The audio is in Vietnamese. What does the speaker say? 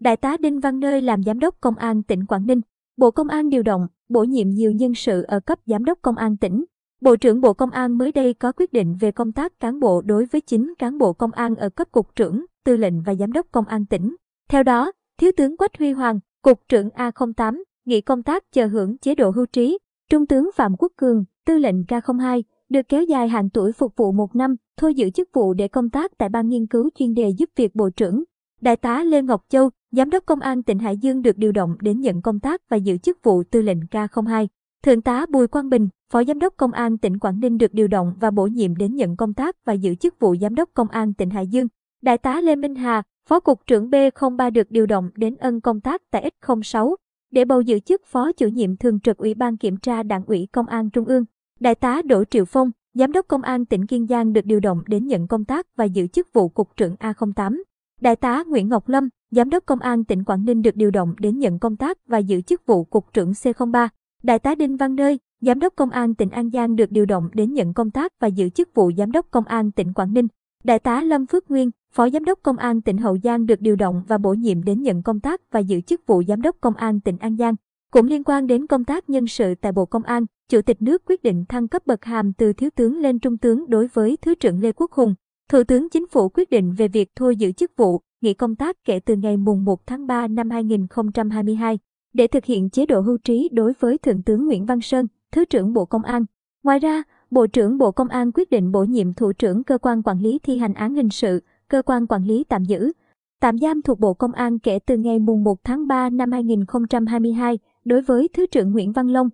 Đại tá Đinh Văn Nơi làm Giám đốc Công an tỉnh Quảng Ninh. Bộ Công an điều động, bổ nhiệm nhiều nhân sự ở cấp Giám đốc Công an tỉnh. Bộ trưởng Bộ Công an mới đây có quyết định về công tác cán bộ đối với 9 cán bộ công an ở cấp cục trưởng, tư lệnh và giám đốc công an tỉnh. Theo đó, Thiếu tướng Quách Huy Hoàng, cục trưởng A08, nghỉ công tác chờ hưởng chế độ hưu trí. Trung tướng Phạm Quốc Cường, tư lệnh K02, được kéo dài hạn tuổi phục vụ một năm, thôi giữ chức vụ để công tác tại ban nghiên cứu chuyên đề giúp việc bộ trưởng. Đại tá Lê Ngọc Châu, giám đốc công an tỉnh Hải Dương được điều động đến nhận công tác và giữ chức vụ tư lệnh K02. Thượng tá Bùi Quang Bình, Phó Giám đốc Công an tỉnh Quảng Ninh được điều động và bổ nhiệm đến nhận công tác và giữ chức vụ Giám đốc Công an tỉnh Hải Dương. Đại tá Lê Minh Hà, Phó Cục trưởng B03 được điều động đến ân công tác tại X06 để bầu giữ chức Phó chủ nhiệm thường trực Ủy ban Kiểm tra Đảng ủy Công an Trung ương. Đại tá Đỗ Triệu Phong, Giám đốc Công an tỉnh Kiên Giang được điều động đến nhận công tác và giữ chức vụ Cục trưởng A08. Đại tá Nguyễn Ngọc Lâm, Giám đốc Công an tỉnh Quảng Ninh được điều động đến nhận công tác và giữ chức vụ Cục trưởng C03. Đại tá Đinh Văn Nơi, Giám đốc Công an tỉnh An Giang được điều động đến nhận công tác và giữ chức vụ Giám đốc Công an tỉnh Quảng Ninh. Đại tá Lâm Phước Nguyên, Phó Giám đốc Công an tỉnh Hậu Giang được điều động và bổ nhiệm đến nhận công tác và giữ chức vụ Giám đốc Công an tỉnh An Giang. Cũng liên quan đến công tác nhân sự tại Bộ Công an, Chủ tịch nước quyết định thăng cấp bậc hàm từ thiếu tướng lên trung tướng đối với Thứ trưởng Lê Quốc Hùng. Thủ tướng Chính phủ quyết định về việc thôi giữ chức vụ, nghỉ công tác kể từ ngày mùng 1 tháng 3 năm 2022 để thực hiện chế độ hưu trí đối với Thượng tướng Nguyễn Văn Sơn, Thứ trưởng Bộ Công an. Ngoài ra, Bộ trưởng Bộ Công an quyết định bổ nhiệm thủ trưởng cơ quan quản lý thi hành án hình sự, cơ quan quản lý tạm giữ, tạm giam thuộc Bộ Công an kể từ ngày mùng 1 tháng 3 năm 2022 đối với Thứ trưởng Nguyễn Văn Long,